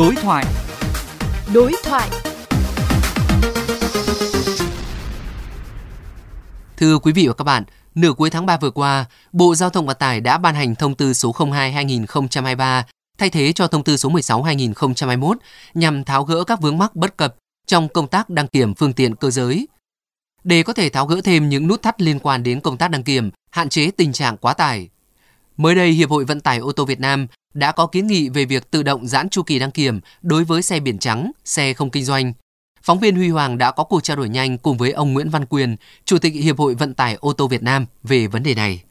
Đối thoại. Đối thoại. Thưa quý vị và các bạn, nửa cuối tháng 3 vừa qua, Bộ Giao thông Vận tải đã ban hành thông tư số 02/2023 thay thế cho thông tư số 16/2021 nhằm tháo gỡ các vướng mắc bất cập trong công tác đăng kiểm phương tiện cơ giới. Để có thể tháo gỡ thêm những nút thắt liên quan đến công tác đăng kiểm, hạn chế tình trạng quá tải. Mới đây, Hiệp hội Vận tải ô tô Việt Nam đã có kiến nghị về việc tự động giãn chu kỳ đăng kiểm đối với xe biển trắng, xe không kinh doanh. Phóng viên Huy Hoàng đã có cuộc trao đổi nhanh cùng với ông Nguyễn Văn Quyền, Chủ tịch Hiệp hội Vận tải ô tô Việt Nam về vấn đề này.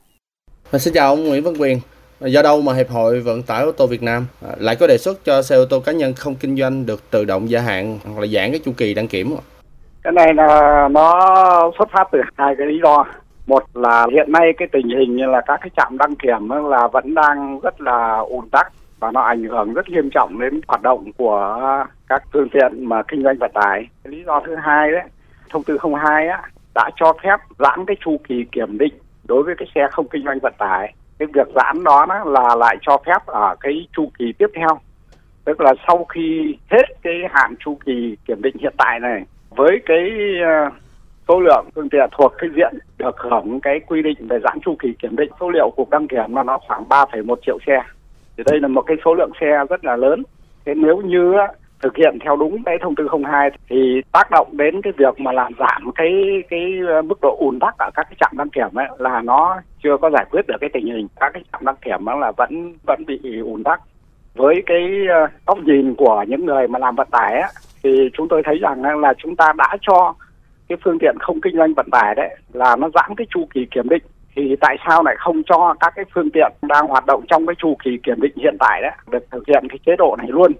Xin chào ông Nguyễn Văn Quyền. Do đâu mà Hiệp hội Vận tải ô tô Việt Nam lại có đề xuất cho xe ô tô cá nhân không kinh doanh được tự động gia hạn hoặc là giãn cái chu kỳ đăng kiểm? Cái này là nó xuất phát từ hai cái lý do một là hiện nay cái tình hình như là các cái trạm đăng kiểm là vẫn đang rất là ùn tắc và nó ảnh hưởng rất nghiêm trọng đến hoạt động của các phương tiện mà kinh doanh vận tải. Lý do thứ hai đấy, thông tư 02 á đã cho phép giãn cái chu kỳ kiểm định đối với cái xe không kinh doanh vận tải. Cái việc giãn đó, là lại cho phép ở cái chu kỳ tiếp theo. Tức là sau khi hết cái hạn chu kỳ kiểm định hiện tại này với cái ờ, số lượng phương tiện thuộc cái diện được hưởng cái quy định về giãn chu kỳ kiểm định số liệu cục đăng kiểm là nó khoảng 3,1 triệu xe. Thì đây là một cái số lượng xe rất là lớn. Thế nếu như thực hiện theo đúng cái thông tư 02 thì tác động đến cái việc mà làm giảm cái cái ờ, mức độ ùn tắc ở các cái trạm đăng kiểm ấy là nó chưa có giải quyết được cái tình hình. Các cái trạm đăng kiểm đó là vẫn vẫn bị ùn tắc. Với cái ờ, góc nhìn của những người mà làm vận tải ấy, thì chúng tôi thấy rằng là chúng ta đã cho cái phương tiện không kinh doanh vận tải đấy là nó giãn cái chu kỳ kiểm định. Thì tại sao lại không cho các cái phương tiện đang hoạt động trong cái chu kỳ kiểm định hiện tại đấy được thực hiện cái chế độ này luôn?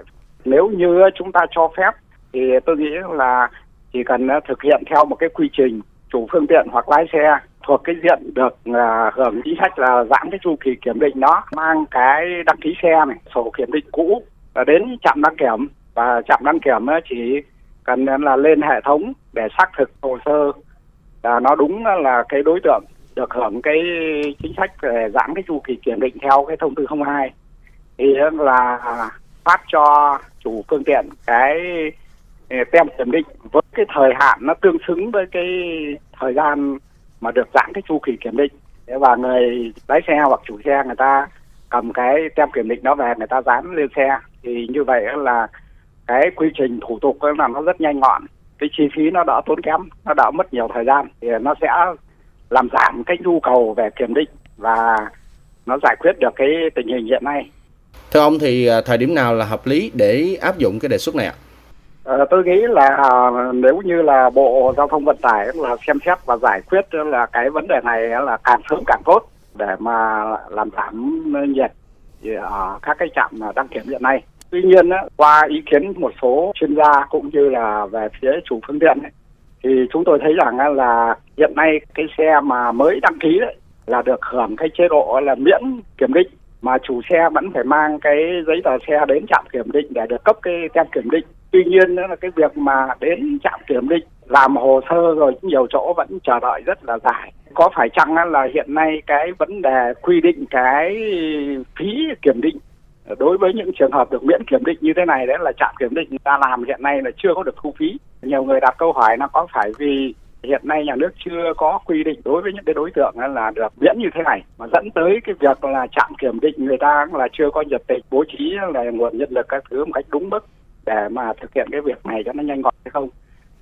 Nếu như chúng ta cho phép thì tôi nghĩ là chỉ cần thực hiện theo một cái quy trình chủ phương tiện hoặc lái xe thuộc cái diện được à, hưởng chính sách là giãn cái chu kỳ kiểm định nó mang cái đăng ký xe này, sổ kiểm định cũ đến trạm đăng kiểm. Và trạm đăng kiểm chỉ cần là lên hệ thống để xác thực hồ sơ là nó đúng là cái đối tượng được hưởng cái chính sách về giãn cái chu kỳ kiểm định theo cái thông tư 02 thì là phát cho chủ phương tiện cái à, tem kiểm định với cái thời hạn nó tương xứng với cái thời gian mà được giãn cái chu kỳ kiểm định. Và người lái xe hoặc chủ xe người ta cầm cái tem kiểm định đó về, người ta dán lên xe. Thì như vậy là cái quy trình thủ tục là nó rất nhanh gọn cái chi phí nó đỡ tốn kém nó đỡ mất nhiều thời gian thì nó sẽ làm giảm cái nhu cầu về kiểm định và nó giải quyết được cái tình hình hiện nay. Thưa ông thì à, thời điểm nào là hợp lý để áp dụng cái đề xuất này ạ? À, tôi nghĩ là à, nếu như là bộ giao thông vận tải là xem xét và giải quyết là cái vấn đề này là càng sớm càng tốt để mà làm giảm nhiệt ở các cái trạm đăng kiểm hiện nay Tuy nhiên, qua ý kiến một số chuyên gia cũng như là về phía chủ phương tiện ấy, thì chúng tôi thấy rằng là hiện nay cái xe mà mới đăng ký đấy là được hưởng cái chế độ là miễn kiểm định mà chủ xe vẫn phải mang cái giấy tờ xe đến trạm kiểm định để được cấp cái tem kiểm định. Tuy nhiên là cái việc mà đến trạm kiểm định làm hồ sơ rồi nhiều chỗ vẫn chờ đợi rất là dài. Có phải chăng là hiện nay cái vấn đề quy định cái phí kiểm định đối với những trường hợp được miễn kiểm định như thế này, đấy là trạm kiểm định người ta làm hiện nay là chưa có được thu phí. Nhiều người đặt câu hỏi là có phải vì hiện nay nhà nước chưa có quy định đối với những cái đối tượng là được miễn như thế này, mà dẫn tới cái việc là trạm kiểm định người ta là chưa có nhiệt tình bố trí là nguồn nhân lực các thứ một cách đúng mức để mà thực hiện cái việc này cho nó nhanh gọn hay không.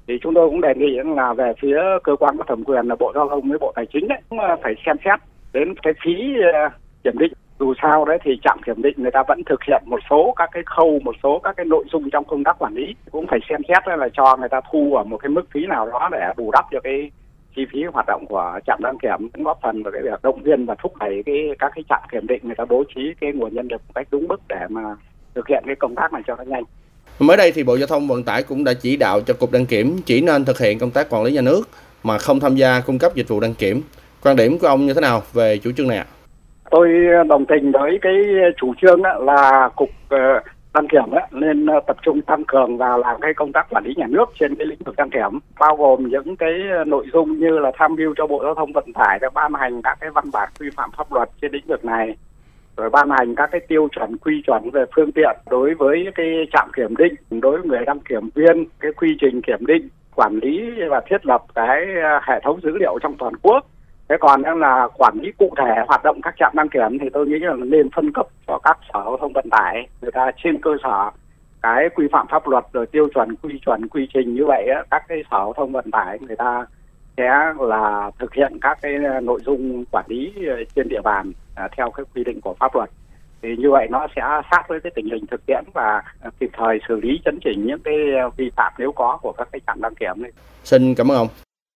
Thì chúng tôi cũng đề nghị là về phía cơ quan có thẩm quyền là bộ giao thông với bộ tài chính đấy, cũng ờ, phải xem xét đến cái phí ờ, kiểm định dù sao đấy thì trạm kiểm định người ta vẫn thực hiện một số các cái khâu, một số các cái nội dung trong công tác quản lý cũng phải xem xét là cho người ta thu ở một cái mức phí nào đó để bù đắp cho cái chi phí hoạt động của trạm đăng kiểm, cũng góp phần vào cái việc động viên và thúc đẩy cái, các cái trạm kiểm định người ta bố trí cái nguồn nhân lực một cách đúng mức để mà thực hiện cái công tác này cho nó nhanh. Mới đây thì Bộ Giao thông Vận tải cũng đã chỉ đạo cho cục đăng kiểm chỉ nên thực hiện công tác quản lý nhà nước mà không tham gia cung cấp dịch vụ đăng kiểm. Quan điểm của ông như thế nào về chủ trương này ạ? Tôi ờ, đồng tình với cái chủ trương là cục ờ, đăng kiểm nên ờ, tập trung tăng cường và làm cái công tác quản lý nhà nước trên cái lĩnh vực đăng kiểm, bao gồm những cái nội dung như là tham mưu cho bộ giao thông vận tải để ban hành các cái văn bản quy phạm pháp luật trên lĩnh vực này, rồi ban hành các cái tiêu chuẩn, quy chuẩn về phương tiện đối với cái trạm kiểm định, đối với người đăng kiểm viên, cái quy trình kiểm định, quản lý và thiết lập cái hệ thống dữ liệu trong toàn quốc thế còn là quản lý cụ thể hoạt động các trạm đăng kiểm thì tôi nghĩ là nên phân cấp cho các sở giao thông vận tải người ta trên cơ sở cái quy phạm pháp luật rồi tiêu chuẩn quy chuẩn quy trình như vậy á, các cái sở giao thông vận tải người ta sẽ là thực hiện các cái nội dung quản lý ờ, trên địa bàn à, theo cái quy định của pháp luật thì như vậy nó sẽ sát với cái tình hình thực tiễn và kịp thời xử lý chấn chỉnh những cái vi phạm nếu có của các cái trạm đăng kiểm này. Xin cảm ơn ông.